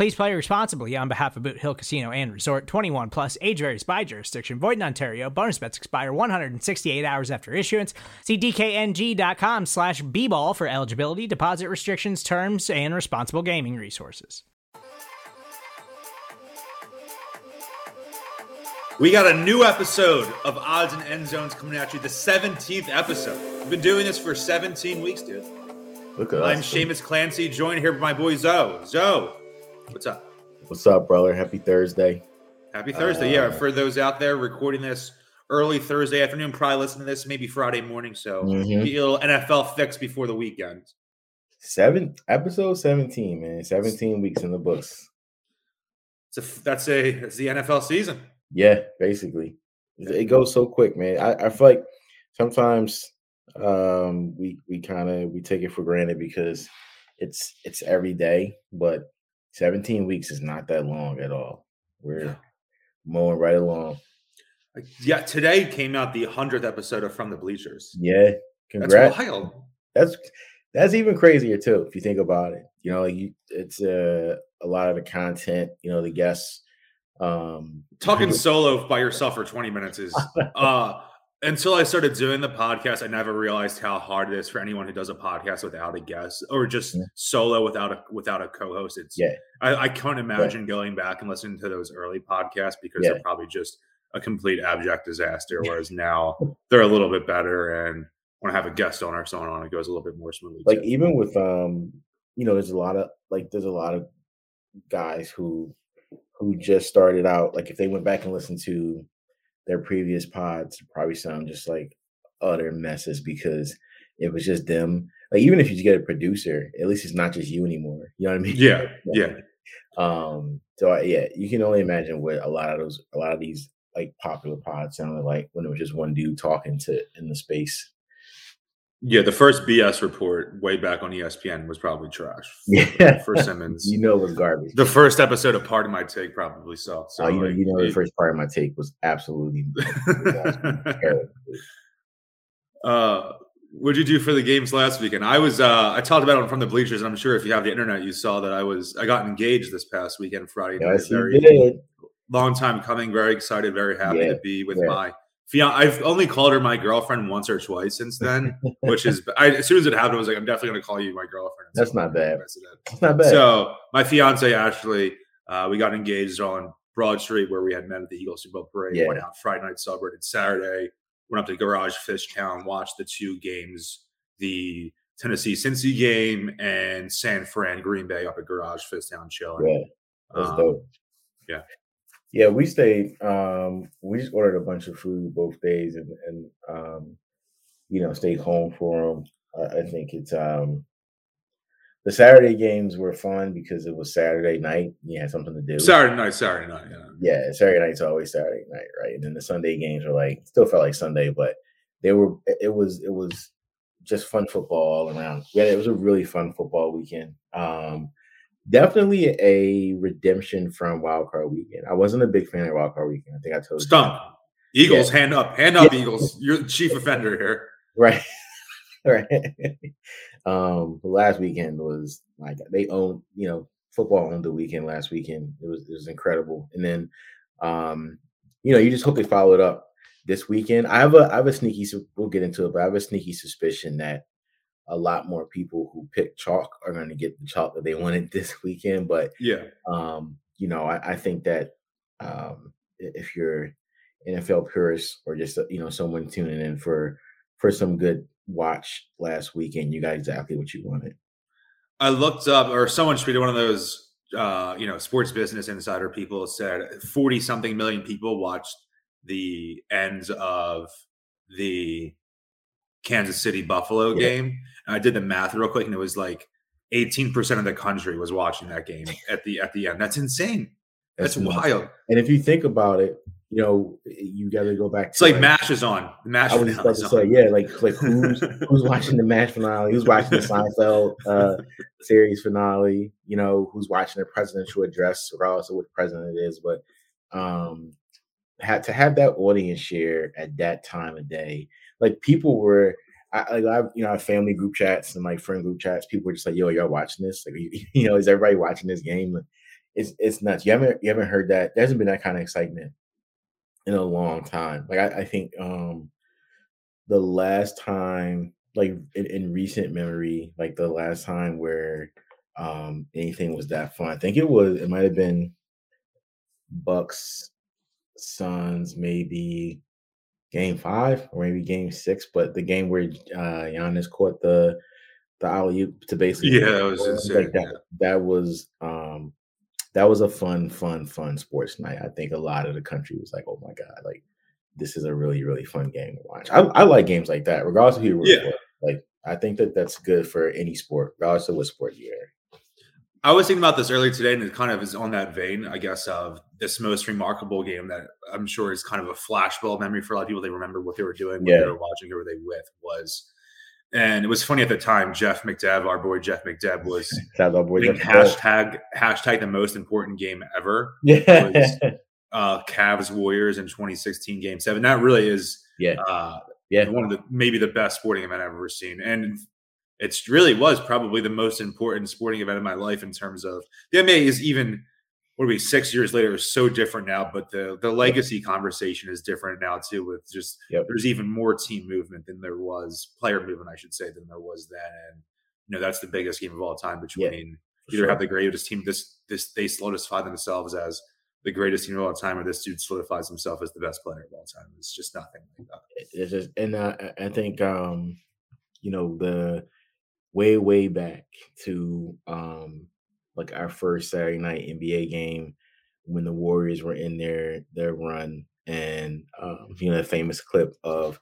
Please play responsibly on behalf of Boot Hill Casino and Resort 21 plus age varies by jurisdiction. Void in Ontario. Bonus bets expire 168 hours after issuance. See DKNG.com slash B ball for eligibility, deposit restrictions, terms, and responsible gaming resources. We got a new episode of Odds and End Zones coming at you, the 17th episode. We've been doing this for 17 weeks, dude. Look at I'm us. Seamus Clancy, joined here by my boy Zoe. Zoe, what's up? What's up, brother? Happy Thursday. Happy Thursday. yeah, Uh, for those out there recording this early Thursday afternoon, probably listening to this maybe Friday morning. So Mhm. get your NFL fix before the weekend. Seven episode 17, man. 17 weeks in the books. It's a, that's a that's the NFL season. Yeah, basically. It it goes so quick, man. I, I feel like sometimes um we we kind of we take it for granted because it's it's every day, but 17 weeks is not that long at all. We're mowing right along. Yeah, today came out the hundredth episode of From the Bleachers. Yeah. Congrats. That's wild. that's that's even crazier too if you think about it you know you it's uh, a lot of the content you know the guests um Talking solo by yourself for 20 minutes is uh until I started doing the podcast, I never realized how hard it is for anyone who does a podcast without a guest or just Yeah. solo without a without a co-host. It's Yeah. I, I can't imagine going back and listening to those early podcasts because Yeah. they're probably just a complete abject disaster. Whereas now they're a little bit better and when I have a guest on or someone on, it goes a little bit more smoothly. like too. even with um you know there's a lot of like there's a lot of guys who who just started out like if they went back and listened to their previous pods probably sound just like utter messes because it was just them like even if you get a producer at least it's not just you anymore you know what i mean yeah, yeah. Um, so I, yeah, you can only imagine what a lot of those, a lot of these like popular pods sounded like when it was just one dude talking to in the space. Yeah, the first BS report way back on ESPN was probably trash. Yeah. for Simmons. You know, it was garbage. The first episode of Pardon My Take probably sucked. So oh, you know, like, you know, the first pardon my take was absolutely terrible. uh, what'd you do for the games last weekend? I was uh, I talked about it from the bleachers, and I'm sure if you have the internet, you saw that I was I got engaged this past weekend, Friday. Yes, Very did. long time coming. Very excited. Very happy Yeah, to be with yeah. my I've only called her my girlfriend once or twice since then, which is I, as soon as it happened, I was like, I'm definitely going to call you my girlfriend. That's not bad. It's not bad. So my fiance Ashley, uh, we got engaged on Broad Street where we had met at the Eagles Super Bowl parade. Yeah. Went out Friday night and Saturday. Went up to Garage Fishtown, watched the two games, the Tennessee Cincy game and San Fran Green Bay up at Garage Fishtown chilling. yeah, that's Um, dope. yeah. Yeah, we stayed. Um, we just ordered a bunch of food both days, and and um, you know, stayed home for them. I, I think it's um, the Saturday games were fun because it was Saturday night. You had something to do. Saturday night, Saturday night. Yeah. Yeah, Saturday night's always Saturday night, right? And then the Sunday games were like still felt like Sunday, but they were. It was it was just fun football all around. Yeah, it was a really fun football weekend. Um, definitely a redemption from Wild Card Weekend. I wasn't a big fan of Wild Card Weekend. I think I told you. Stump. Eagles, hand up, hand up, Eagles. You're the chief offender here. Right. right. um, last weekend was like they owned, you know, football owned the weekend last weekend. It was it was incredible. And then um, you know, you just hope they follow it up this weekend. I have a I have a sneaky we'll get into it, but I have a sneaky suspicion that a lot more people who pick chalk are going to get the chalk that they wanted this weekend. But Yeah. um, you know, I, I think that um, if you're NFL purist or just uh, you know someone tuning in for for some good watch last weekend, you got exactly what you wanted. I looked up, or someone tweeted one of those, uh, you know, sports business insider people said 40 something million people watched the ends of the Kansas City Buffalo yeah. game. And I did the math real quick, and it was like 18% of the country was watching that game at the at the end. That's insane. That's, That's wild. And if you think about it, you know, you got to go back. It's like, like Mash is on. The Mash. I was about to say, yeah, like like who's who's watching the Mash finale? Who's watching the Seinfeld uh, series finale? You know, who's watching the presidential address, regardless of what president it is. But um, had to have that audience share at that time of day. Like people were. I, like I, you know, family group chats and like friend group chats. People are just like, "Yo, y'all watching this? Like, you, you know, is everybody watching this game?" It's it's nuts. You haven't you haven't heard that. There hasn't been that kind of excitement in a long time. Like I, I think um the last time, like in, in, recent memory, like the last time where um anything was that fun. I think it was it might have been Bucks Suns, maybe game five or maybe game six, but the game where uh Giannis caught the the alley to basically yeah, was insane. Like that, that was um that was a fun, fun, fun sports night. I think a lot of the country was like, "Oh my god, like this is a really, really fun game to watch." I, I like games like that, regardless of who you're yeah. Like I think that that's good for any sport, regardless of what sport you're. I was thinking about this earlier today, and it kind of is on that vein, I guess, of this most remarkable game that I'm sure is kind of a flashbulb memory for a lot of people. They remember what they were doing, what yeah. they were watching, who were they with. Was and it was funny at the time. Jeff McDev, our boy Jeff McDev, was boy Jeff hashtag hashtag the most important game ever. Yeah, was, uh, Cavs Warriors in 2016 Game Seven. That really is yeah uh, yeah one of the maybe the best sporting event I've ever seen, and it's really was probably the most important sporting event of my life in terms of the NBA is even what are we six years later is so different now but the the legacy conversation is different now too with just yep. there's even more team movement than there was player movement i should say than there was then and you know that's the biggest game of all time between yeah, either sure. have the greatest team this this they solidify themselves as the greatest team of all time or this dude solidifies himself as the best player of all time it's just nothing like that it's just and uh, i think um you know the way way back to um like our first Saturday night NBA game when the Warriors were in their their run, and um, you know the famous clip of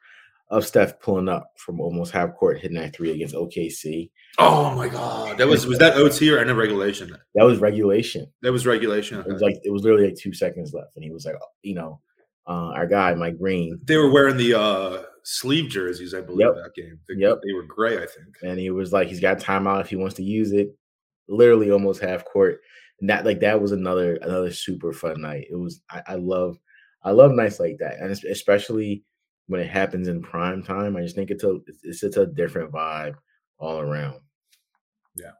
of Steph pulling up from almost half court, hitting that three against OKC. Oh my god, that was was that OT or end of regulation? That was regulation. That was regulation. Okay. It was like it was literally like two seconds left, and he was like, you know, uh, our guy Mike Breen. They were wearing the uh, sleeve jerseys, I believe, yep. that game. They, yep, they were gray, I think. And he was like, he's got timeout if he wants to use it literally almost half court. And that like that was another another super fun night. It was I, I love I love nights like that, and especially when it happens in prime time. I just think it's a it's, it's a different vibe all around. Yeah.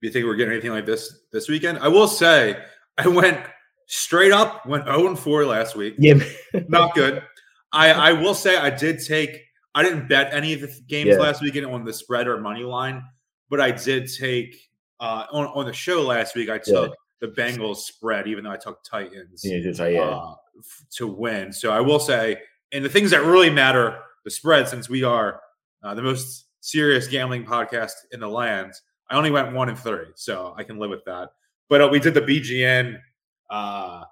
Do you think we're getting anything like this this weekend? I will say I went straight up, went 0 and 4 last week. Yeah. Not good. I, I will say I did take I didn't bet any of the games yeah. last weekend on the spread or money line but I did take uh, on on the show last week. I took yeah. the Bengals spread, even though I took Titans yeah, uh, to win. So I will say, and the things that really matter, the spread, since we are uh, the most serious gambling podcast in the land. I only went one and three, so I can live with that. But uh, we did the BGN, uh,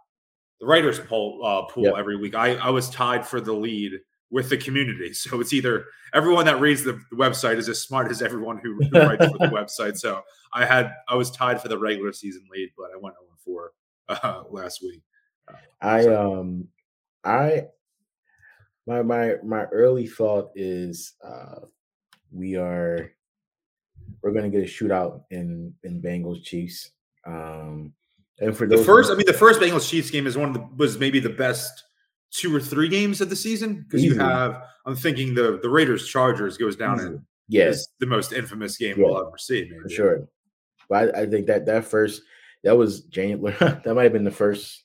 the writers poll uh, pool yep. every week. I, I was tied for the lead with the community. So it's either everyone that reads the, the website is as smart as everyone who, who writes for the website. So I had I was tied for the regular season lead, but I went 0 4 uh, last week. Uh, I um I my my my early thought is uh we are we're gonna get a shootout in in Bengals Chiefs. Um and for the first, I mean, the first Bengals Chiefs game is one of the was maybe the best two or three games of the season because you have I'm thinking the the Raiders Chargers goes down in yes the most infamous game yeah, we'll ever see maybe. for sure. But I, I, think that that first that was January that might have been the first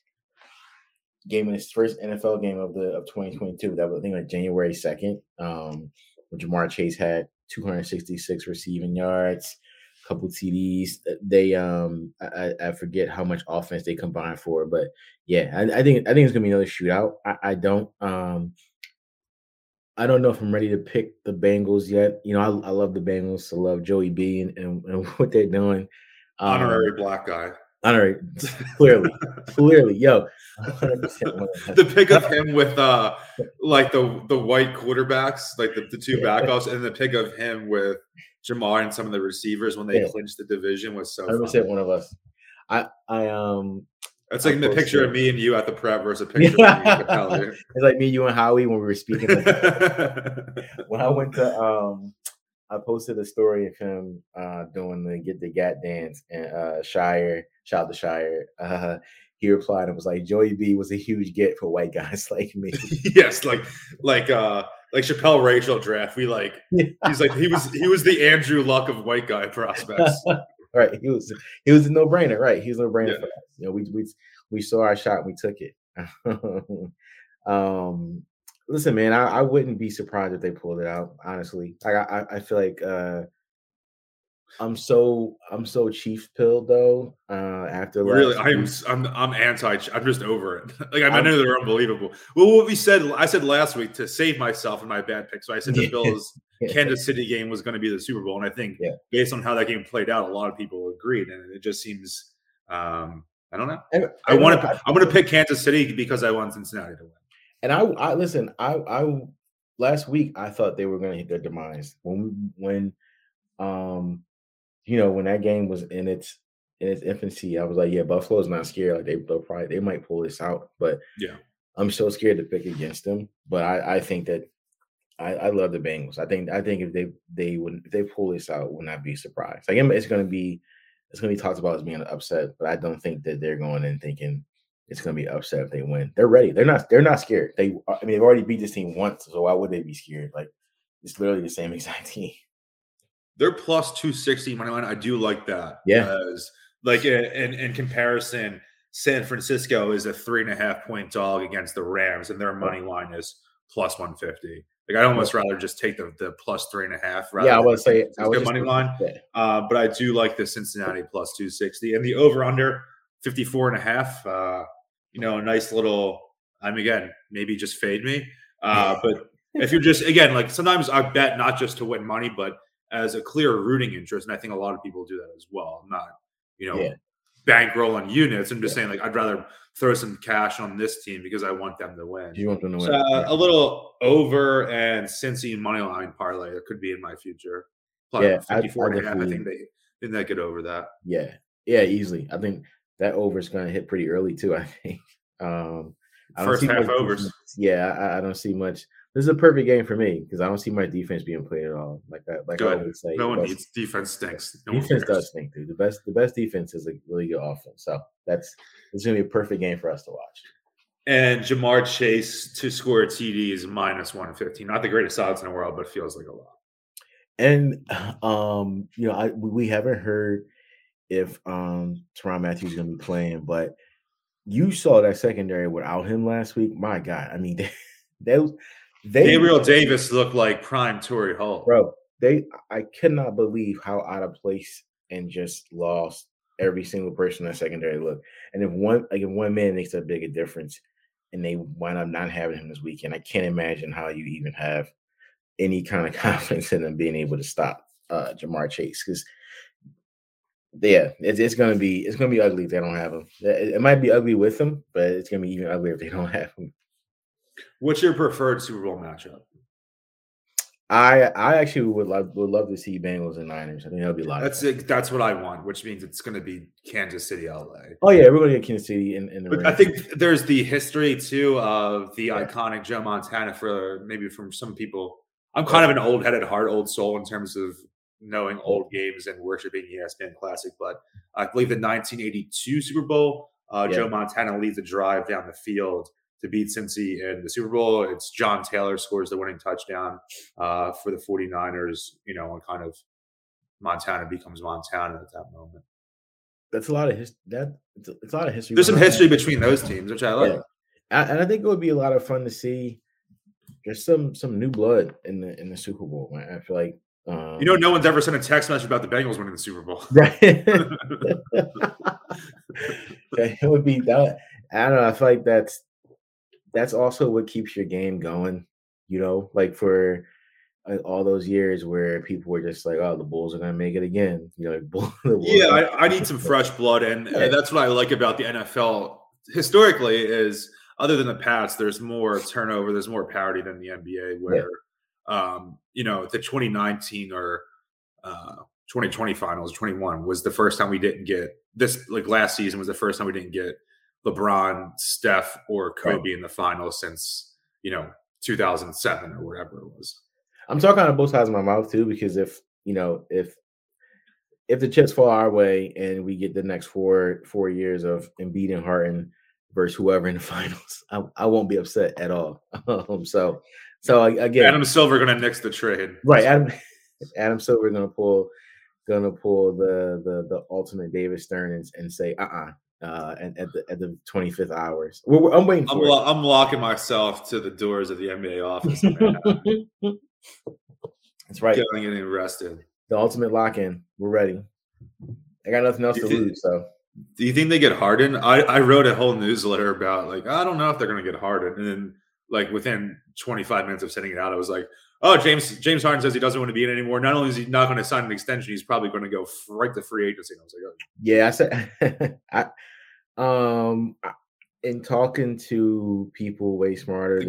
game in his first NFL game of the of 2022. That was I think like January 2nd. Um when Ja'Marr Chase had 266 receiving yards couple TDs. Uh, they um I, I forget how much offense they combined for, but yeah, I, I think I think it's gonna be another shootout. I, I don't um I don't know if I'm ready to pick the Bengals yet. You know, I, I love the Bengals. I love Joey B and, and, and what they're doing. Um, Honorary black guy. Honorary, clearly, clearly, yo. the pick of him with uh like the the white quarterbacks, like the, the two backups, and the pick of him with Ja'Marr and some of the receivers when they yeah. clinched the division was so. I said one of us. I I um that's like the picture of me and you at the prep versus a picture yeah. of me It's like me, you, and Howie when we were speaking. when I went to, um, I posted a story of him uh, doing the get the gat dance and uh, Shire, shout to Shire. Uh, he replied and was like, "Joey B was a huge get for white guys like me." yes, like like uh like Chappelle Racial draft. We like he's like he was he was the Andrew Luck of white guy prospects right. He was he was a no brainer, right? He was no brainer yeah. for us. You know, we we we saw our shot, we took it. um, listen, man, I, I wouldn't be surprised if they pulled it out. Honestly, I I, I feel like uh, I'm so I'm so Chiefs pilled though. Uh, after really, I'm I'm I'm anti. I'm just over it. like I, I know they're unbelievable. Well, what we said, I said last week to save myself and my bad pick. So I said the Bills Kansas City game was going to be the Super Bowl, and I think yeah. based on how that game played out, a lot of people agreed, and it just seems. Um, I don't know. And, I want to. I'm going to pick Kansas City because I want Cincinnati to win. And I, I listen. I, I last week I thought they were going to hit their demise when when, um, you know, when that game was in its in its infancy. I was like, yeah, Buffalo's not scared. Like they, they'll probably they might pull this out, but yeah, I'm so scared to pick against them. But I, I think that I, I love the Bengals. I think I think if they they would if they pull this out, would not be surprised. Like it's going to be it's going to be talked about as being an upset, but I don't think that they're going in thinking it's going to be upset if they win. They're ready. They're not. They're not scared. They. I mean, they've already beat this team once, so why would they be scared? Like it's literally the same exact team. They're plus two sixty money line. I do like that. Yeah. Like in in comparison, San Francisco is a three and a half point dog against the Rams, and their money line is plus one fifty. Like I'd almost rather just take the, the plus three and a half. yeah, I would say I would money line. Uh, but I do like the Cincinnati plus two sixty and the over under 54 and a half. Uh, you know, a nice little. I'm again maybe just fade me. Uh, but if you're just again like sometimes I bet not just to win money, but as a clear rooting interest, and I think a lot of people do that as well. I'm not you know yeah. bankroll units. I'm just yeah. saying like I'd rather throw some cash on this team because I want them to win. You want them to win. So, uh, a little over and Cincy money line parlay that could be in my future. Plus yeah, 54 I, I, and a half. I think they didn't they get over that. Yeah. Yeah, easily. I think that over is going to hit pretty early too. I think. Um, I First half overs. Yeah, I, I, don't see much. This is a perfect game for me because I don't see my defense being played at all. Like I, like good. I always say, no one best, needs defense stinks. No defense does stink, dude. The best, the best defense is a really good offense. So that's it's gonna be a perfect game for us to watch. And Ja'Marr Chase to score a TD is minus one fifteen. Not the greatest odds in the world, but feels like a lot. And um, you know, I we haven't heard if um Tyrann Mathieu is gonna be playing, but you saw that secondary without him last week. My God, I mean, they, they Gabriel Davis looked like prime Torry Holt, bro. They, I cannot believe how out of place and just lost every single person in that secondary look. And if one, like if one man makes a big difference, and they wind up not having him this weekend, I can't imagine how you even have any kind of confidence in them being able to stop uh Ja'Marr Chase because yeah, it's, it's gonna be it's gonna be ugly if they don't have him. It, it might be ugly with them, but it's gonna be even uglier if they don't have him. What's your preferred Super Bowl matchup? I I actually would love would love to see Bengals and Niners. I think that'll be a lot. That's it, that's what I want, which means it's going to be Kansas City, LA. Oh yeah, we're going to get Kansas City in. in the but I think there's the history too of the yeah. iconic Joe Montana for maybe from some people. I'm kind of an old headed heart, old soul in terms of knowing old games and worshiping ESPN Classic. But I believe the 1982 Super Bowl, uh, yeah. Joe Montana leads a drive down the field to beat Cincy in the Super Bowl. It's John Taylor scores the winning touchdown uh, for the 49ers, you know, and kind of Montana becomes Montana at that moment. That's a lot of his that it's a, it's a lot of history. There's some history between those teams, which I like. Yeah. And I think it would be a lot of fun to see there's some some new blood in the in the Super Bowl. Man. I feel like um, you know, no one's ever sent a text message about the Bengals winning the Super Bowl. Right. it would be that. I don't know. I feel like that's that's also what keeps your game going. You know, like for like all those years where people were just like, "Oh, the Bulls are going to make it again." You know, Bull, yeah, I, I, need some fresh blood, and, yeah. and that's what I like about the NFL historically is other than the past, there's more turnover, there's more parity than the NBA, where yeah. Um, you know the 2019 or uh, 2020 finals, 21 was the first time we didn't get this. Like last season was the first time we didn't get LeBron, Steph, or Kobe right. in the finals since you know 2007 or whatever it was. I'm talking out of both sides of my mouth too, because if you know if if the chips fall our way and we get the next four four years of Embiid and Harden versus whoever in the finals, I, I won't be upset at all. um, so so again, Adam Silver going to nix the trade, right? Adam Adam Silver going to pull going to pull the the the ultimate David Stern and, and say, uh uh-uh, uh, at, at the at the 25th hours. We're, we're, I'm waiting. For I'm, lo- I'm, locking myself to the doors of the NBA office. That's right. Getting arrested. The ultimate lock in. We're ready. I got nothing else to think, lose. So, do you think they get hardened? I, I wrote a whole newsletter about like I don't know if they're going to get hardened, and then like within 25 minutes of sending it out, I was like, oh, James James Harden says he doesn't want to be in anymore. Not only is he not going to sign an extension, he's probably going to go right to free agency. And I was like, oh. yeah, I said, I, um, in talking to people way smarter the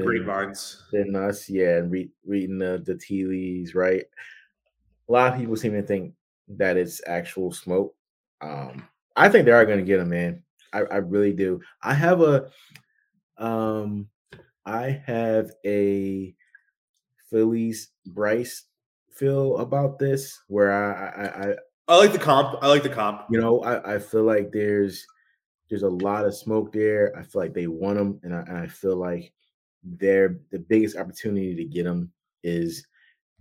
than, than us, yeah, and re- reading the the tea leaves, right? A lot of people seem to think that it's actual smoke. Um, I think they are going to get him, man. I, I really do. I have a, um, I have a Phillies Bryce feel about this where I I I, I like the comp. I like the comp. You know, I, I feel like there's there's a lot of smoke there. I feel like they want him, and I, and I feel like they're the biggest opportunity to get him is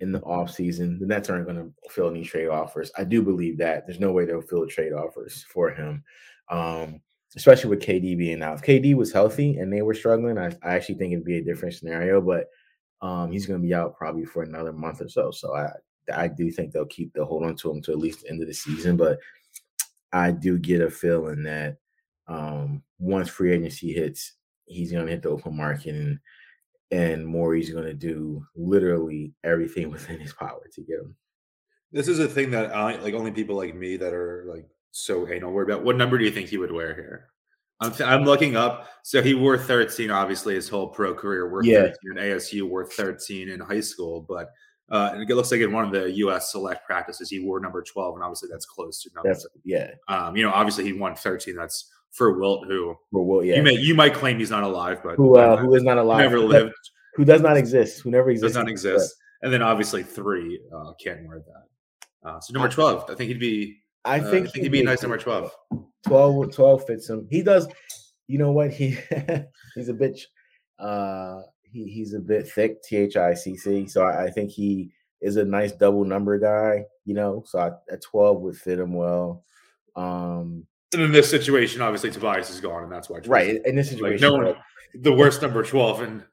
in the off season. The Nets aren't going to fill any trade offers. I do believe that. There's no way they'll fill trade offers for him, um, especially with KD being out. If KD was healthy and they were struggling, I, I actually think it'd be a different scenario. But um, he's going to be out probably for another month or so. So I I do think they'll keep they'll hold on to him to at least the end of the season. But I do get a feeling that um, once free agency hits, he's going to hit the open market and and Morey's going to do literally everything within his power to get him. This is a thing that I like only people like me that are like so anal worry about. What number do you think he would wear here? I'm, I'm looking up. So he wore 13, obviously, his whole pro career. Wore yeah. 13 in ASU, wore 13 in high school. But uh, and it looks like in one of the U.S. select practices, he wore number 12, and obviously that's close to number. That's, yeah. Um, you know, obviously he won 13. That's for Wilt, who for Wilt, yeah. You may you might claim he's not alive, but who uh, who is not alive, never lived, who does not exist, who never exists, does not exist. And then obviously three uh, can't wear that. Uh, so number 12, I think he'd be. I uh, think, I think he'd be a nice number 12. 12, 12 fits him. He does you know what? He he's a bitch. Uh, he he's a bit thick, T H I C C. So I, I, think he is a nice double number guy. You know, so I, at twelve would fit him well. Um, and in this situation, obviously Tobias is gone, and that's why. Right in this situation, like, no one, the worst number twelve in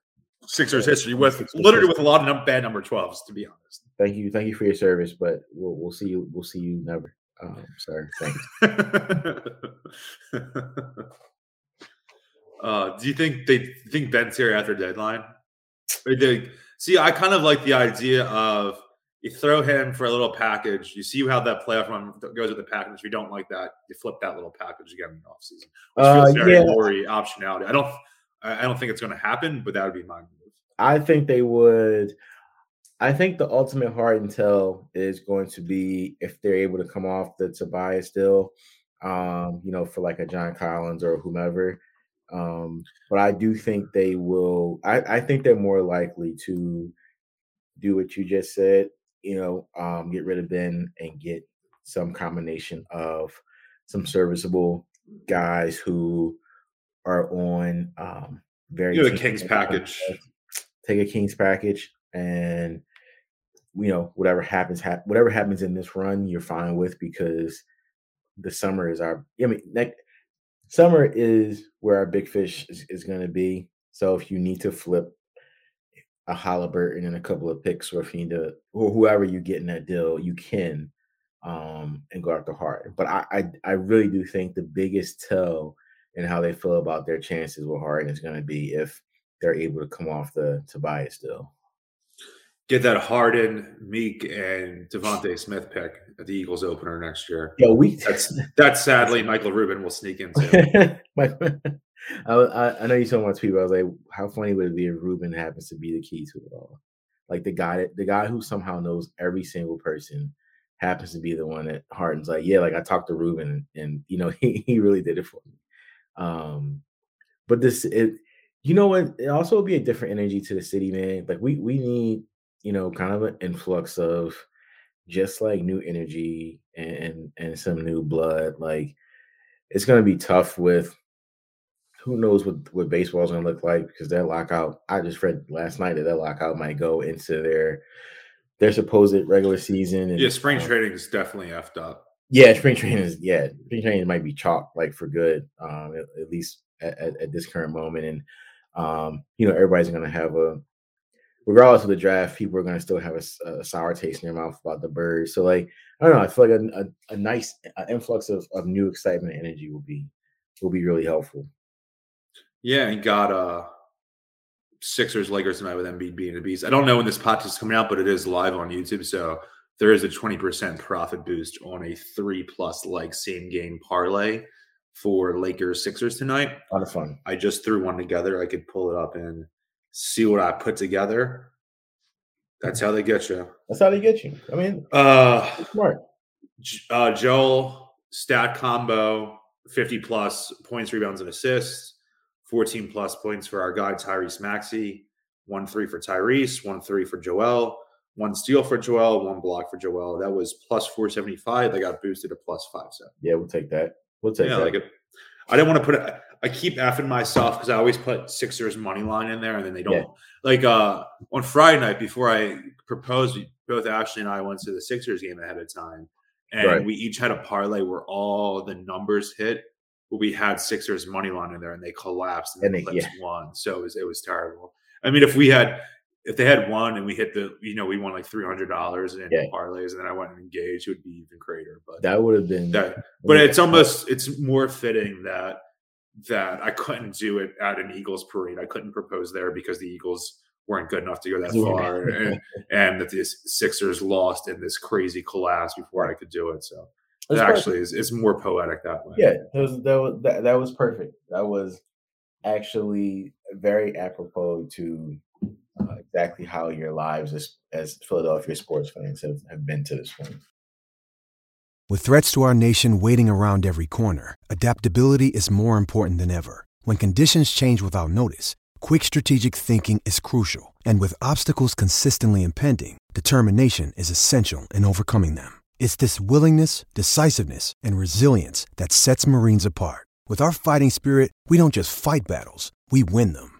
Sixers history, with literally with a lot of bad number twelves, to be honest. Thank you, thank you for your service, but we'll we'll see you. We'll see you never. Um, sorry, thanks. Uh, do you think they think Ben's here after deadline? Or they, see, I kind of like the idea of you throw him for a little package. You see how that playoff run goes with the package. If you don't like that, you flip that little package again in the offseason. Which uh, feels very yeah. optionality. I don't I don't think it's going to happen, but that would be my move. I think they would. I think the ultimate Harden tell is going to be if they're able to come off the Tobias deal, um, you know, for like a John Collins or whomever. Um, but I do think they will. I, I think they're more likely to do what you just said. You know, um, get rid of Ben and get some combination of some serviceable guys who are on um, very you a Kings package. Take a Kings package, and you know whatever happens, ha- whatever happens in this run, you're fine with because the summer is our. I mean, next summer is where our big fish is, is going to be. So if you need to flip a Halliburton and a couple of picks, or if you need to, or whoever you get in that deal, you can um, and go after Harden. But I, I, I really do think the biggest tell in how they feel about their chances with Harden is going to be if they're able to come off the Tobias deal. Get that Harden, Meek, and DeVonta Smith pick at the Eagles opener next year. Yo, we That's that's sadly Michael Rubin will sneak into. I, I, I know you saw my tweet. But I was like, how funny would it be if Rubin happens to be the key to it all? Like the guy, the guy who somehow knows every single person happens to be the one that Harden's like, yeah, like I talked to Rubin, and, and you know he, he really did it for me. Um, but this, it, you know what? It also would be a different energy to the city, man. Like we we need, you know, kind of an influx of just like new energy and and some new blood. Like it's gonna be tough with who knows what what baseball is gonna look like because that lockout. I just read last night that that lockout might go into their their supposed regular season. And, yeah, spring um, training is definitely effed up. yeah, spring training is yeah, spring training might be chalked like for good, um, at, at least at, at, at this current moment. And um, you know, everybody's gonna have a regardless of the draft, people are gonna still have a sour taste in their mouth about the birds. So like, I don't know, I feel like a, a, a nice influx of, of new excitement and energy will be will be really helpful. Yeah, and got uh Sixers Lakers tonight with Embiid being the beast. I don't know when this podcast is coming out, but it is live on YouTube, so there is a twenty percent profit boost on a three plus like same game parlay for Lakers Sixers tonight. A lot of fun. I just threw one together. I could pull it up and see what I put together. That's how they get you. That's how they get you. I mean, Uh, smart. Uh, Joel stat combo 50 plus points, rebounds, and assists, 14 plus points for our guy Tyrese Maxey, one three for Tyrese, one three for Joel, one steal for Joel, one block for Joel. That was plus 475. They got boosted to plus five 570. Yeah, we'll take that. We'll take Yeah, that. like it. I didn't want to put it. I keep effing myself because I always put Sixers money line in there, and then they don't. Yeah. Like uh on Friday night before I proposed, both Ashley and I went to the Sixers game ahead of time, and Right. we each had a parlay where all the numbers hit. But we had Sixers money line in there, and they collapsed and, And they- yeah. won. So it was it was terrible. I mean, if we had. If they had one and we hit the, you know, we won like three hundred dollars in Yeah. parlays, and then I went and engaged, it would be even greater. But That would have been that but it's almost it's more fitting that that I couldn't do it at an Eagles parade. I couldn't propose there because the Eagles weren't good enough to go that far, and, and that the Sixers lost in this crazy collapse before I could do it. So it It's actually is it's more poetic that way. Yeah, that was that was that, that was perfect. That was actually very apropos to uh, exactly how your lives as, as Philadelphia sports fans have, have been to this point. With threats to our nation waiting around every corner, adaptability is more important than ever. When conditions change without notice, quick strategic thinking is crucial. And with obstacles consistently impending, determination is essential in overcoming them. It's this willingness, decisiveness, and resilience that sets Marines apart. With our fighting spirit, we don't just fight battles, we win them.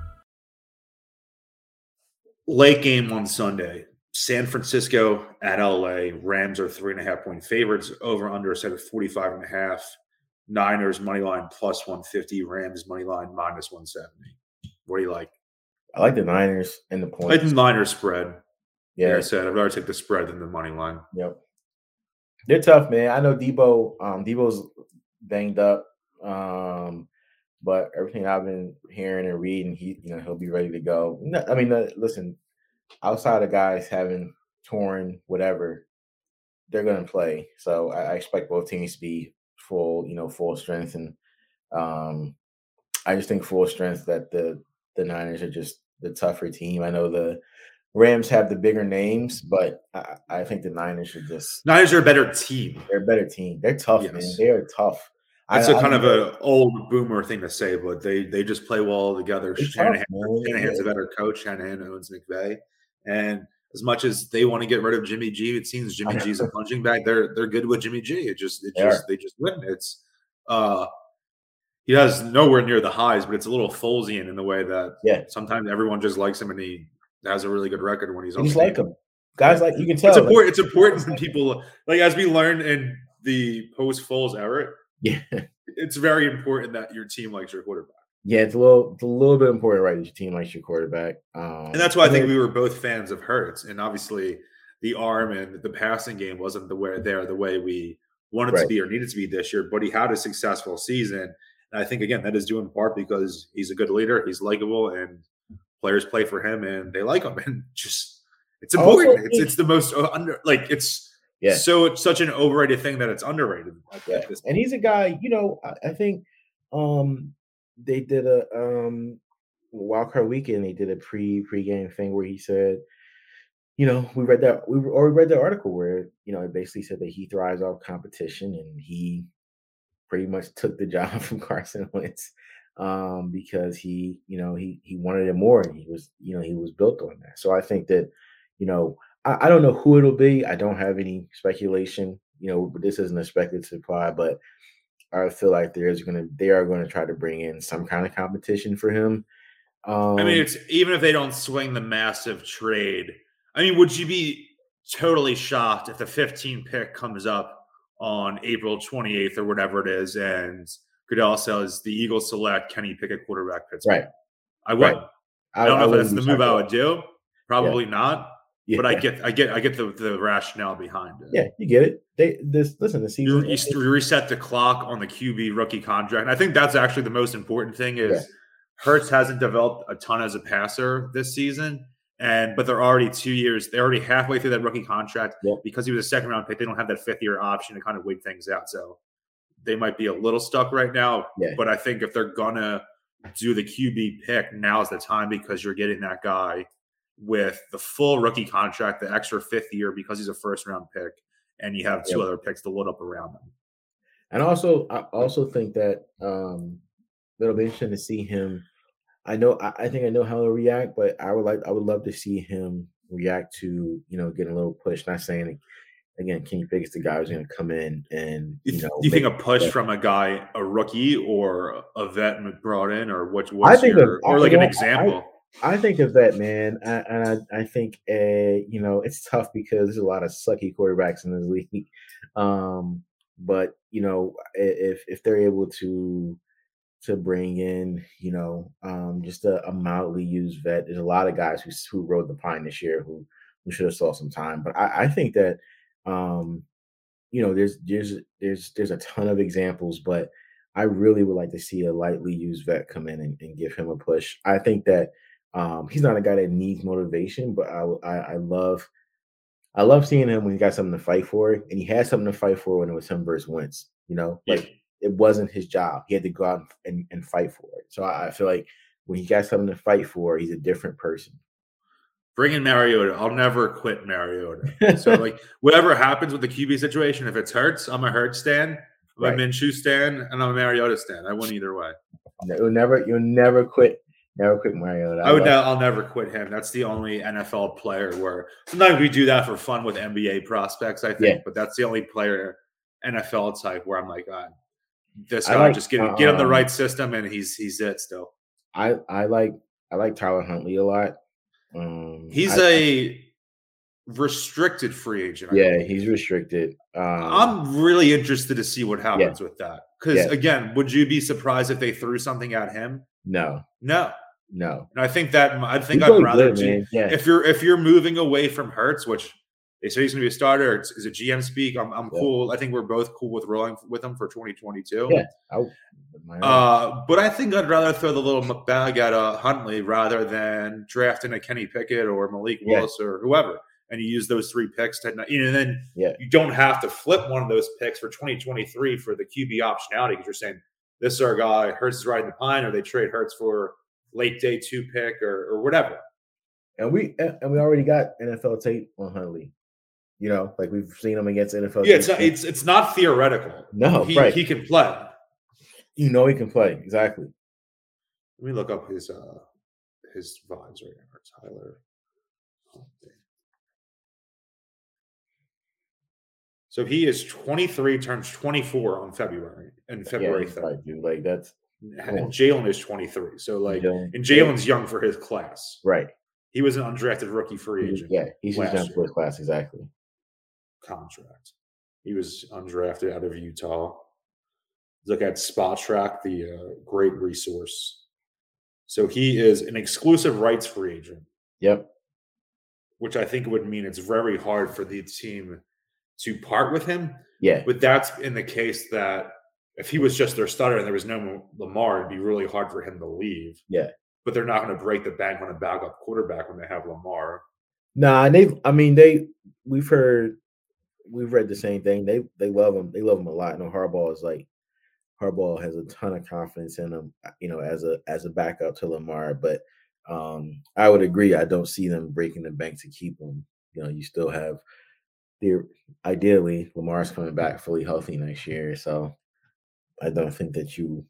Late game on Sunday. San Francisco at LA. Rams are three and a half point favorites. Over under set at 45 and a half. Niners money line plus 150. Rams money line minus 170. What do you like? I like the Niners and the I like the Niners spread. Like yeah, I said, I'd rather take the spread than the money line. Yep. They're tough, man. I know Deebo. Um, Deebo's banged up. Um, but everything I've been hearing and reading, he you know he'll be ready to go. I mean, uh, listen, outside of guys having torn whatever, they're gonna play. So I, I expect both teams to be full, you know, full strength, and um, I just think full strength that the the Niners are just the tougher team. I know the Rams have the bigger names, but I, I think the Niners should just Niners are a better team. they're a better team. They're tough, man. They are tough. It's a a kind of an old boomer thing to say, but they they just play well together. Shanahan, tough. Shanahan's a better coach. Shanahan owns McVay, and as much as they want to get rid of Jimmy G, it seems Jimmy G's a punching bag. They're they're good with Jimmy G. It just it They just are. they just win. It's uh he has nowhere near the highs, but it's a little Folesian in the way that Yeah. sometimes everyone just likes him and he has a really good record when he's on the like him. Guys like you can tell. It's important. It's important when people like as we learned in the post Foles era. yeah. It's very important that your team likes your quarterback, Yeah, it's a little it's a little bit important, right? That your team likes your quarterback. Um and that's why I think we were both fans of Hurts. And obviously, the arm and the passing game wasn't the way there the way we wanted to be or needed to be this year. But he had a successful season, and I think again that is due in part because he's a good leader, he's likable, and players play for him and they like him. And just it's also important. It's it's the most uh, under like it's Yeah. so it's such an overrated thing that it's underrated. at Yeah, and he's a guy. You know, I, I think um they did a um wildcard weekend. They did a pre pregame thing where he said, you know, we read that we or we read the article where you know it basically said that he thrives off competition and he pretty much took the job from Carson Wentz um because he you know he he wanted it more and he was you know he was built on that. So I think that you know I, I don't know who it'll be. I don't have any speculation. You know, but this isn't a speculative reply, but I feel like there's gonna they are going to try to bring in some kind of competition for him. Um, I mean, it's even if they don't swing the massive trade. I mean, would you be totally shocked if the 15 pick comes up on April 28th or whatever it is, and Goodell says the Eagles select Kenny Pickett quarterback Pittsburgh? right. I would. right. I don't know if that's the move I would do. Probably not. Yeah. But I get, I get, I get the the rationale behind it. yeah, you get it. They this listen the You, season. you st- reset the clock on the QB rookie contract. And I think that's actually the most important thing is Yeah. Hurts hasn't developed a ton as a passer this season. And but they're already two years, they're already halfway through that rookie contract. Yep. Because he was a second round pick, they don't have that fifth year option to kind of wait things out. So they might be a little stuck right now. Yeah. But I think if they're gonna do the QB pick, now's the time because you're getting that guy with the full rookie contract, the extra fifth year because he's a first round pick, and you have two Yep. other picks to load up around him. And also, I also think that um it'll be interesting to see him. I know, I, I think I know how he'll react, but I would like, I would love to see him react to you know getting a little push. Not saying again, Kenny Pickett's the guy who's going to come in and You, know. you think a push from a guy, a rookie, or a vet brought in, or what? I What's think your, of- or like you an I- example? I think of that man, I- and I, I think uh, you know it's tough because there's a lot of sucky quarterbacks in this league. Um, but you know, if if they're able to to bring in, you know, um, just a, a mildly used vet, there's a lot of guys who who rode the pine this year who who should have saw some time. But I, I think that um, you know, there's there's there's there's a ton of examples, but I really would like to see a lightly used vet come in and, and give him a push. I think that um, he's not a guy that needs motivation, but I, I I love I love seeing him when he got something to fight for, and he had something to fight for when it was him versus Wentz. You know, Yeah. like it wasn't his job; he had to go out and, and fight for it. So I, I feel like when he got something to fight for, he's a different person. Bring in Mariota. I'll never quit Mariota. So like whatever happens with the QB situation, if it's Hurts, I'm a Hurts stand. I'm Right. a Minshew stand, and I'm a Mariota stand. I win either way. You'll never, you'll never quit, never quit Mariota. I would. Ne- I'll never quit him. That's the only NFL player where sometimes we do that for fun with NBA prospects. I think, Yeah. but that's the only player NFL type where I'm like, ah, this guy like, just get get him the um, right system, and he's he's it still. I I like I like Tyler Huntley a lot. Um, He's I- a restricted free agent. I yeah, believe. he's restricted. Um, I'm really interested to see what happens with that. Because Yeah. again, would you be surprised if they threw something at him? no, No, no. and I think that I think He's I'd rather good, Yeah, if you're if you're moving away from Hurts, which they say he's going to be a starter, it's, is a GM speak. I'm I'm Yeah. cool. I think we're both cool with rolling with him for 2022. Yeah. I would- my- Uh, but I think I'd rather throw the little bag at uh, Huntley rather than drafting a Kenny Pickett or Malik Yeah. Willis or whoever. And you use those three picks to, you know, and then Yeah. you don't have to flip one of those picks for 2023 for the QB optionality because you're saying this is our guy, Hurts is riding the pine, or they trade Hurts for late day two pick or, or whatever. And we and we already got NFL tape on Huntley. You know, like we've seen him against NFL. Yeah, it's not, it's it's not theoretical. No, he, right. he can play. You know he can play exactly. Let me look up his uh his vibes right now, Tyler. Oh, so he is 23, turns 24 on February and February 3rd. Right. Like that's and Jalen is 23. So like Jalen- and Jalen's young for his class. right. He was an undrafted rookie free agent Yeah, he's young for his class exactly. contract. He was undrafted out of Utah. Look at Spotrac, the uh, great resource. So he is an exclusive rights free agent, Yep. which I think would mean it's very hard for the team to part with him. Yeah. But that's in the case that if he was just their starter and there was no Lamar, it'd be really hard for him to leave. Yeah. But they're not going to break the bank on a backup quarterback when they have Lamar. Nah, and they. I mean, they. We've heard, we've read the same thing. They they love him. They love him a lot. No, Harbaugh is like, Harbaugh has a ton of confidence in him. You know, as a as a backup to Lamar. But um I would agree. I don't see them breaking the bank to keep him. You know, you still have. The ideally Lamar's coming back fully healthy next year, so I don't think that you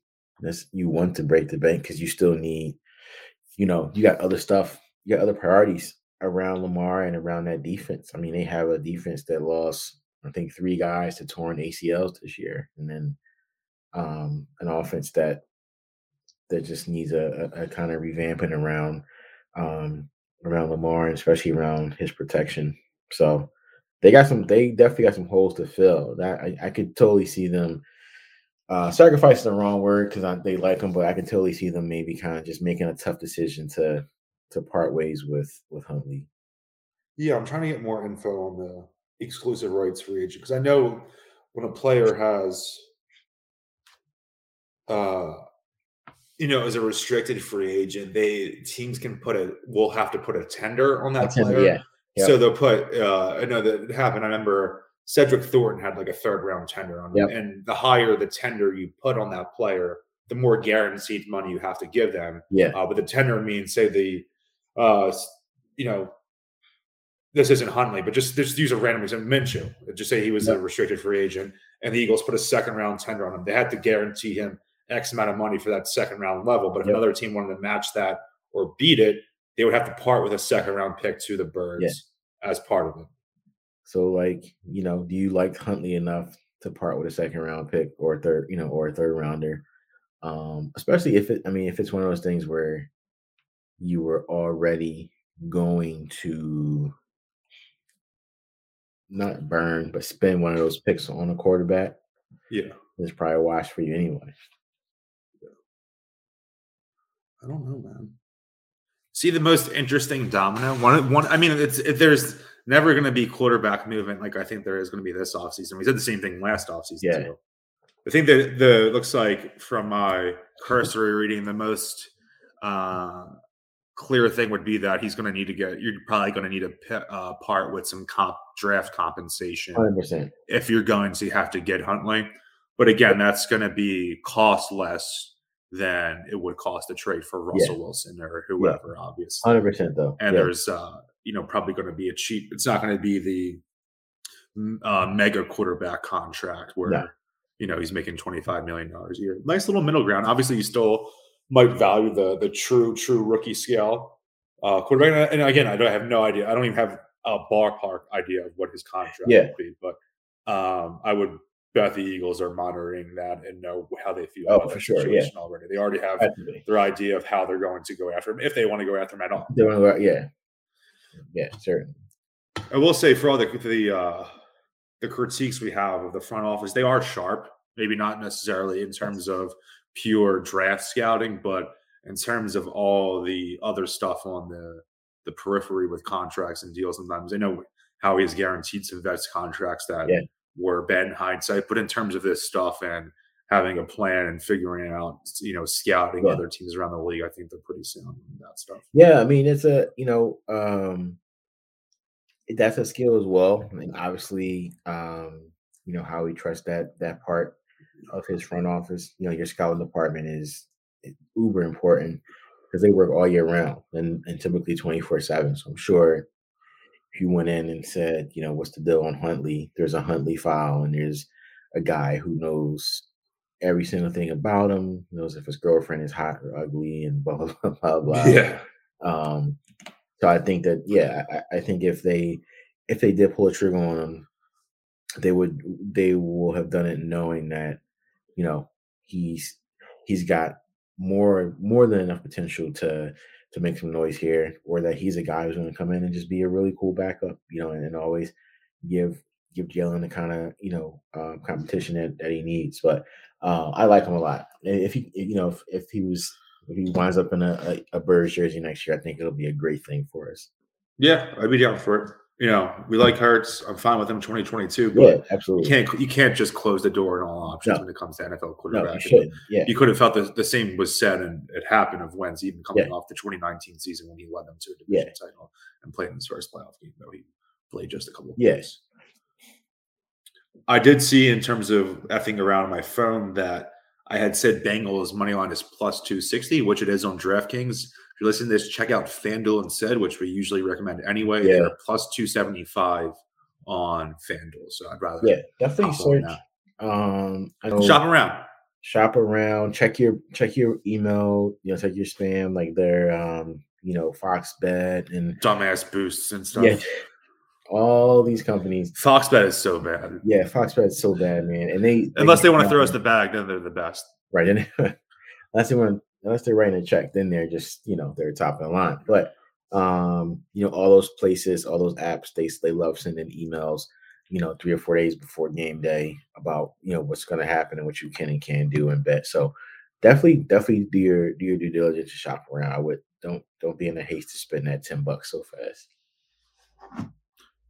you want to break the bank because you still need, you know, you got other stuff, you got other priorities around Lamar and around that defense. I mean, they have a defense that lost, I think, three guys to torn ACLs this year, and then um, an offense that that just needs a, a, a kind of revamping around um, around Lamar and especially around his protection. So they got some. They definitely got some holes to fill. That I, I could totally see them. Uh, sacrifice is the wrong word because they like him, but I can totally see them maybe kind of just making a tough decision to to part ways with with Huntley. Yeah, I'm trying to get more info on the exclusive rights free agent because I know when a player has, uh, you know, as a restricted free agent, they teams can put a will have to put a tender on that player. yeah, Yep. So they'll put. Uh, I know that happened. I remember Cedric Thornton had like a third round tender on him, Yep. and the higher the tender you put on that player, the more guaranteed money you have to give them. Yeah, Uh, but the tender means, say the, uh, you know, this isn't Huntley, but just just use a random example, Minshew. Just say he was a restricted free agent, and the Eagles put a second round tender on him. They had to guarantee him X amount of money for that second round level. But if Yep. another team wanted to match that or beat it, they would have to part with a second round pick to the Birds as part of it. So, like, you know, do you like Huntley enough to part with a second round pick or a third, you know, or a third rounder? Um, especially if it, I mean, if it's one of those things where you were already going to not burn, but spend one of those picks on a quarterback, Yeah, it's probably a wash for you anyway. I don't know, man. See the most interesting domino one. One, I mean, it's it, there's never going to be quarterback movement like I think there is going to be this offseason. We said the same thing last offseason Yeah. too. I think that the looks like from my cursory reading, the most uh, clear thing would be that he's going to need to get. You're probably going to need to pa- uh, part with some comp draft compensation Hundred percent. if you're going to have to get Huntley. But again, that's going to be cost less than it would cost to trade for Russell Wilson or whoever, obviously. Hundred percent though. And Yeah. there's, uh, you know, probably going to be a cheap. It's not going to be the uh, mega quarterback contract where No. you know he's making twenty five million dollars a year. Nice little middle ground. Obviously, you still might value the the true true rookie scale uh, quarterback. And again, I don't I have no idea. I don't even have a ballpark idea of what his contract Yeah. would be, but um, I would bet the Eagles are monitoring that and know how they feel Oh, about for sure, yeah. situation already. They already have Absolutely. their idea of how they're going to go after him if they want to go after him at all. They wanna go- Yeah. Yeah, certainly. I will say for all the the uh, the critiques we have of the front office, they are sharp. Maybe not necessarily in terms of pure draft scouting, but in terms of all the other stuff on the the periphery with contracts and deals. Sometimes I know how he's guaranteed some vets contracts that Yeah. were bad in hindsight, but in terms of this stuff and having a plan and figuring out, you know, scouting Yeah. other teams around the league, I think they're pretty sound in that stuff. Yeah, I mean it's a you know um that's a skill as well. And obviously, um, you know, how he trusts that that part of his front office. You know, your scouting department is uber important because they work all year round and, and typically 24-7. So I'm sure if you went in and said, you know, what's the deal on Huntley, there's a Huntley file and there's a guy who knows every single thing about him, knows if his girlfriend is hot or ugly and blah blah blah blah. blah. Yeah. Um, so I think that yeah, I, I think if they if they did pull a trigger on him, they would they will have done it knowing that you know he's he's got more more than enough potential to to make some noise here, or that he's a guy who's going to come in and just be a really cool backup, you know, and, and always give give Jalen the kind of you know uh, competition that, that he needs. But uh, I like him a lot. If he, you know, if, if he was if he winds up in a, a, a Birds jersey next year, I think it'll be a great thing for us. Yeah, I'd be down for it. You know, we like Hurts. I'm fine with him 2022. But Yeah, absolutely. you can't you can't just close the door on all options No. when it comes to NFL no, quarterback. you shouldn't. Yeah, you could have felt the, the same was said and it happened of Wentz even coming Yeah. off the 2019 season when he led them to a Yeah. division title and played in his first playoff game, though he played just a couple of Yes. I did see in terms of effing around on my phone that I had said Bengals money line is plus 260, which it is on DraftKings. If you're listening to this, check out FanDuel instead, which we usually recommend anyway. Yeah. They're plus 275 on FanDuel. So I'd rather yeah, definitely search. Um, shop around. shop around, check your check your email, you know, check your spam, like their um, you know, Fox Bet and Dumbass boosts and stuff. yeah, all these companies. Fox bet is so bad. Yeah, Fox Bet is so bad, man, and they Unless they want to throw us the bag, then they're the best. right, and unless they want, unless they're writing a check, then they're just you know they're top of the line. But um, you know, all those places, all those apps, they they love sending emails, you know, three or four days before game day about you know what's going to happen and what you can and can do and bet. So definitely, definitely do your do your due diligence to shop around. I would don't don't be in a haste to spend that ten bucks so fast.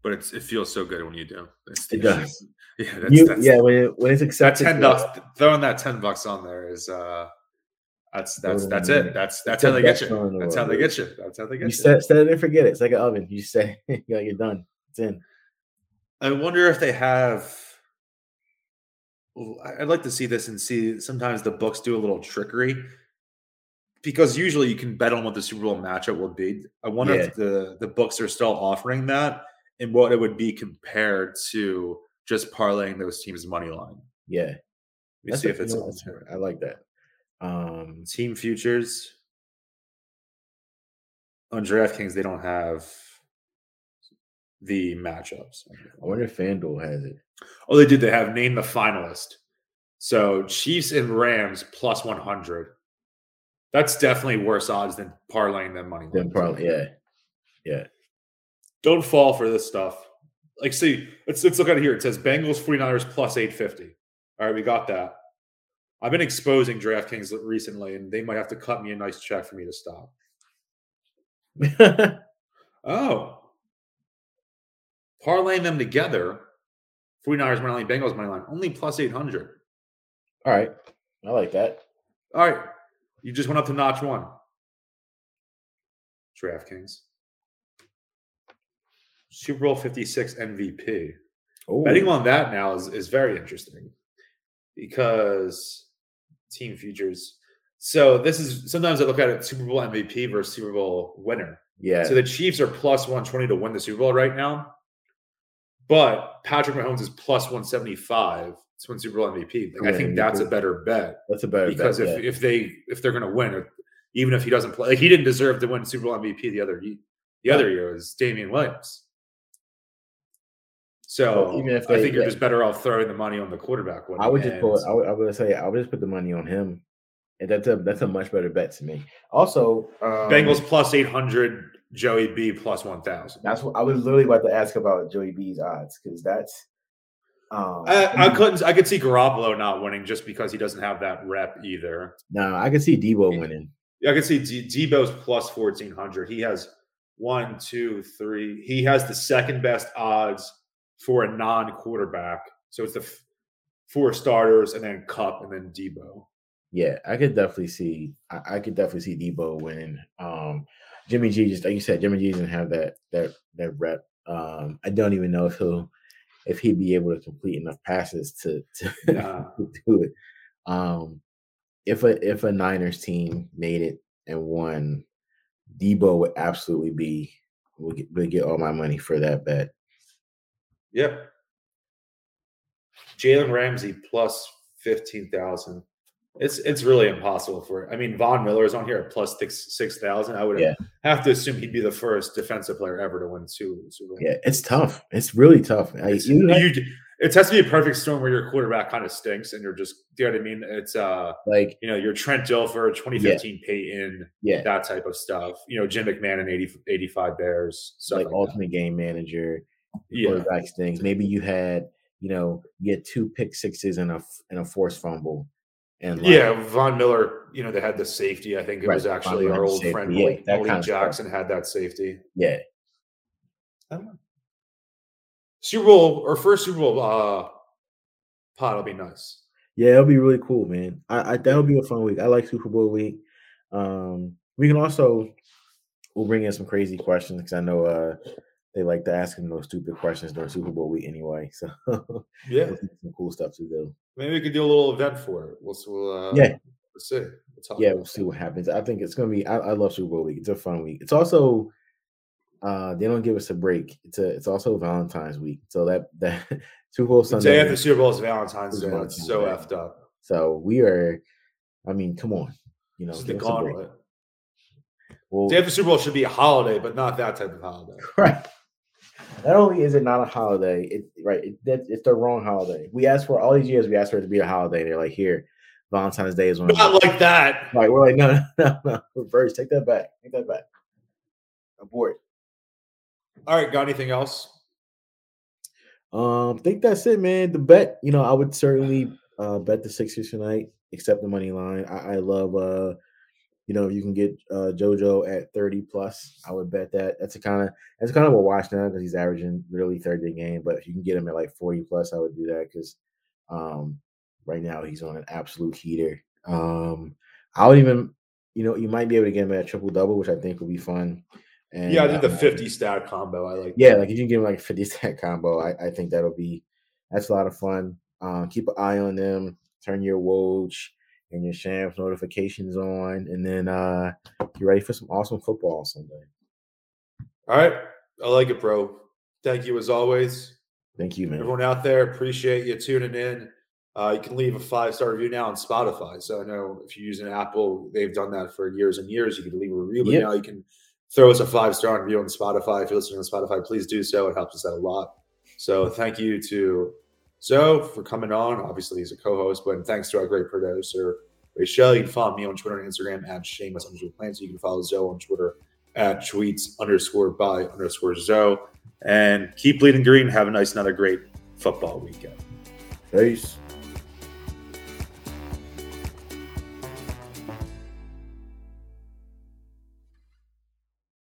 But it's it feels so good when you do. It's It does. Yeah, that's, You, that's yeah, when it, when it's that accepted, ten bucks throwing that ten bucks on there is uh that's that's that's it. That's that's how they get you. That's how they get you. That's how they get You set set it and forget it. It's like an oven. You say, yeah, you're done. It's in. I wonder if they have. I'd like to see this and see. Sometimes the books do a little trickery because usually you can bet on what the Super Bowl matchup will be. I wonder if the the books are still offering that and what it would be compared to just parlaying those teams' money line. Yeah. Let me That's see if it's you know, on that's- here. I like that. Um, Team futures on DraftKings. They don't have the matchups. I wonder if FanDuel has it. Oh, they did. They have named the finalist. So Chiefs and Rams plus 100. That's definitely worse odds than parlaying them money. Line. probably, yeah. Yeah. Don't fall for this stuff. Like, see, let's, let's look at it here. It says Bengals 49ers plus 850. All right, we got that. I've been exposing DraftKings recently, and they might have to cut me a nice check for me to stop. Oh. Parlaying them together, 49ers money line, Bengals money line, only plus 800. All right. I like that. All right. You just went up to notch one. DraftKings. Super Bowl 56 MVP. Oh, Betting on that now is, is very interesting because team futures. So this is sometimes I look at it Super Bowl MVP versus Super Bowl winner. yeah. So the Chiefs are plus 120 to win the Super Bowl right now. But Patrick Mahomes is plus 175 to win Super Bowl MVP. Like, I think me that's a better bet That's a better because bet, if, yeah. if they if they're going to win, even if he doesn't play, like he didn't deserve to win Super Bowl MVP the other ye- the other year was Damien Williams. So Well, even if I think you're yeah. just better off throwing the money on the quarterback. Winning. I would just put. I would, I would say I would just put the money on him, and that's a that's a much better bet to me. Also, um, Bengals plus 800, Joey B plus 1,000. That's what I was literally about to ask about Joey B's odds because that's. Um, I, I couldn't. I could see Garoppolo not winning just because he doesn't have that rep either. No, I could see Deebo winning. I could see D- Deebo's plus fourteen hundred. He has one, two, three. He has the second best odds for a non-quarterback. So it's the f- four starters and then Kupp and then Deebo. Yeah, I could definitely see. I, I could definitely see Deebo winning. Um, Jimmy G, just like you said, Jimmy G doesn't have that that that rep. Um, I don't even know if he'll if he'd be able to complete enough passes to to, Nah. to do it. Um, if a if a Niners team made it and won, Deebo would absolutely be would get, would get all my money for that bet. Yep. Jalen Ramsey plus fifteen thousand. It's it's really impossible for. I mean, Von Miller is on here at plus six six thousand. I would Yeah. have to assume he'd be the first defensive player ever to win two Super Bowl. Yeah, it's tough. It's really tough. I, It's, you have- you- it has to be a perfect storm where your quarterback kind of stinks and you're just, do you know what I mean? It's uh, Like, you know, your Trent Dilfer, 2015 Peyton, yeah, that type of stuff. You know, Jim McMahon and 80, 85 Bears, like like, that. ultimate game manager, Yeah, quarterback things. Maybe you had, you know, you had two pick sixes and a and a forced fumble, and like, yeah. Von Miller, you know, they had the safety. I think it Right, was actually our old safety, friend yeah, Malik, Malik kind of. Jackson had that safety. yeah, I don't know. Super Bowl or first Super Bowl uh, pot will be nice. yeah. It'll be really cool, man. I, I that'll be a fun week. I like Super Bowl week. Um, we can also we'll bring in some crazy questions because I know uh they like to ask him those stupid questions during Super Bowl week anyway. So Yeah, some cool stuff to do. maybe we could do a little event for it. We'll, we'll uh, Yeah. Let's see. We'll yeah, we'll see what happens. I think it's gonna be. I, I love Super Bowl week. It's a fun week. It's also uh they don't give us a break. It's a it's also Valentine's week. So that that Super Bowl The Sunday. day after Super Bowl is Valentine's It's Day. Valentine's so Day. effed up. So we are. I mean, come on. You know, It's the give us a break. gauntlet. Well, Day after Super Bowl should be a holiday, but not that type of holiday. right. Not only is it not a holiday, it right. It, it's the wrong holiday. We asked for all these years. We asked for it to be a holiday. They're like, here, Valentine's Day is one. Not like that. Right. We're like, no, no, no, no. Reverse. Take that back. Take that back. Abort. All right, got anything else? Um, I think that's it, man. The bet, you know, I would certainly uh bet the Sixers tonight, except the money line. I, I love uh, you know, you can get uh JoJo at 30 plus. I would bet that. That's a kind of that's kind of a watch now because he's averaging really 30 a game. But if you can get him at like 40 plus, I would do that because um right now he's on an absolute heater. Um, I would even, you know, you might be able to get him at a triple double, which I think would be fun. And yeah, I did the um, 50 stat combo. I like yeah, that. like if you give him like a 50 stat combo, I, I think that'll be that's a lot of fun. Um, keep an eye on them, turn your Woj and your Shams notifications on, and then uh get ready for some awesome football Sunday. All right. I like it, bro. Thank you as always. Thank you, man. Everyone out there, appreciate you tuning in. Uh, you can leave a five star review now on Spotify. So I know if you're using Apple, they've done that for years and years. You can leave a review, but Yep. now you can throw us a five star review on Spotify. If you're listening on Spotify, please do so. It helps us out a lot. So thank you to Zoe for coming on. Obviously, he's a co host, but thanks to our great producer, Rachel. You can follow me on Twitter and Instagram at Shameless underscore plans. You can follow Zoe on Twitter at tweets underscore by underscore Zoe. And keep bleeding green. Have a nice, another great football weekend. Peace.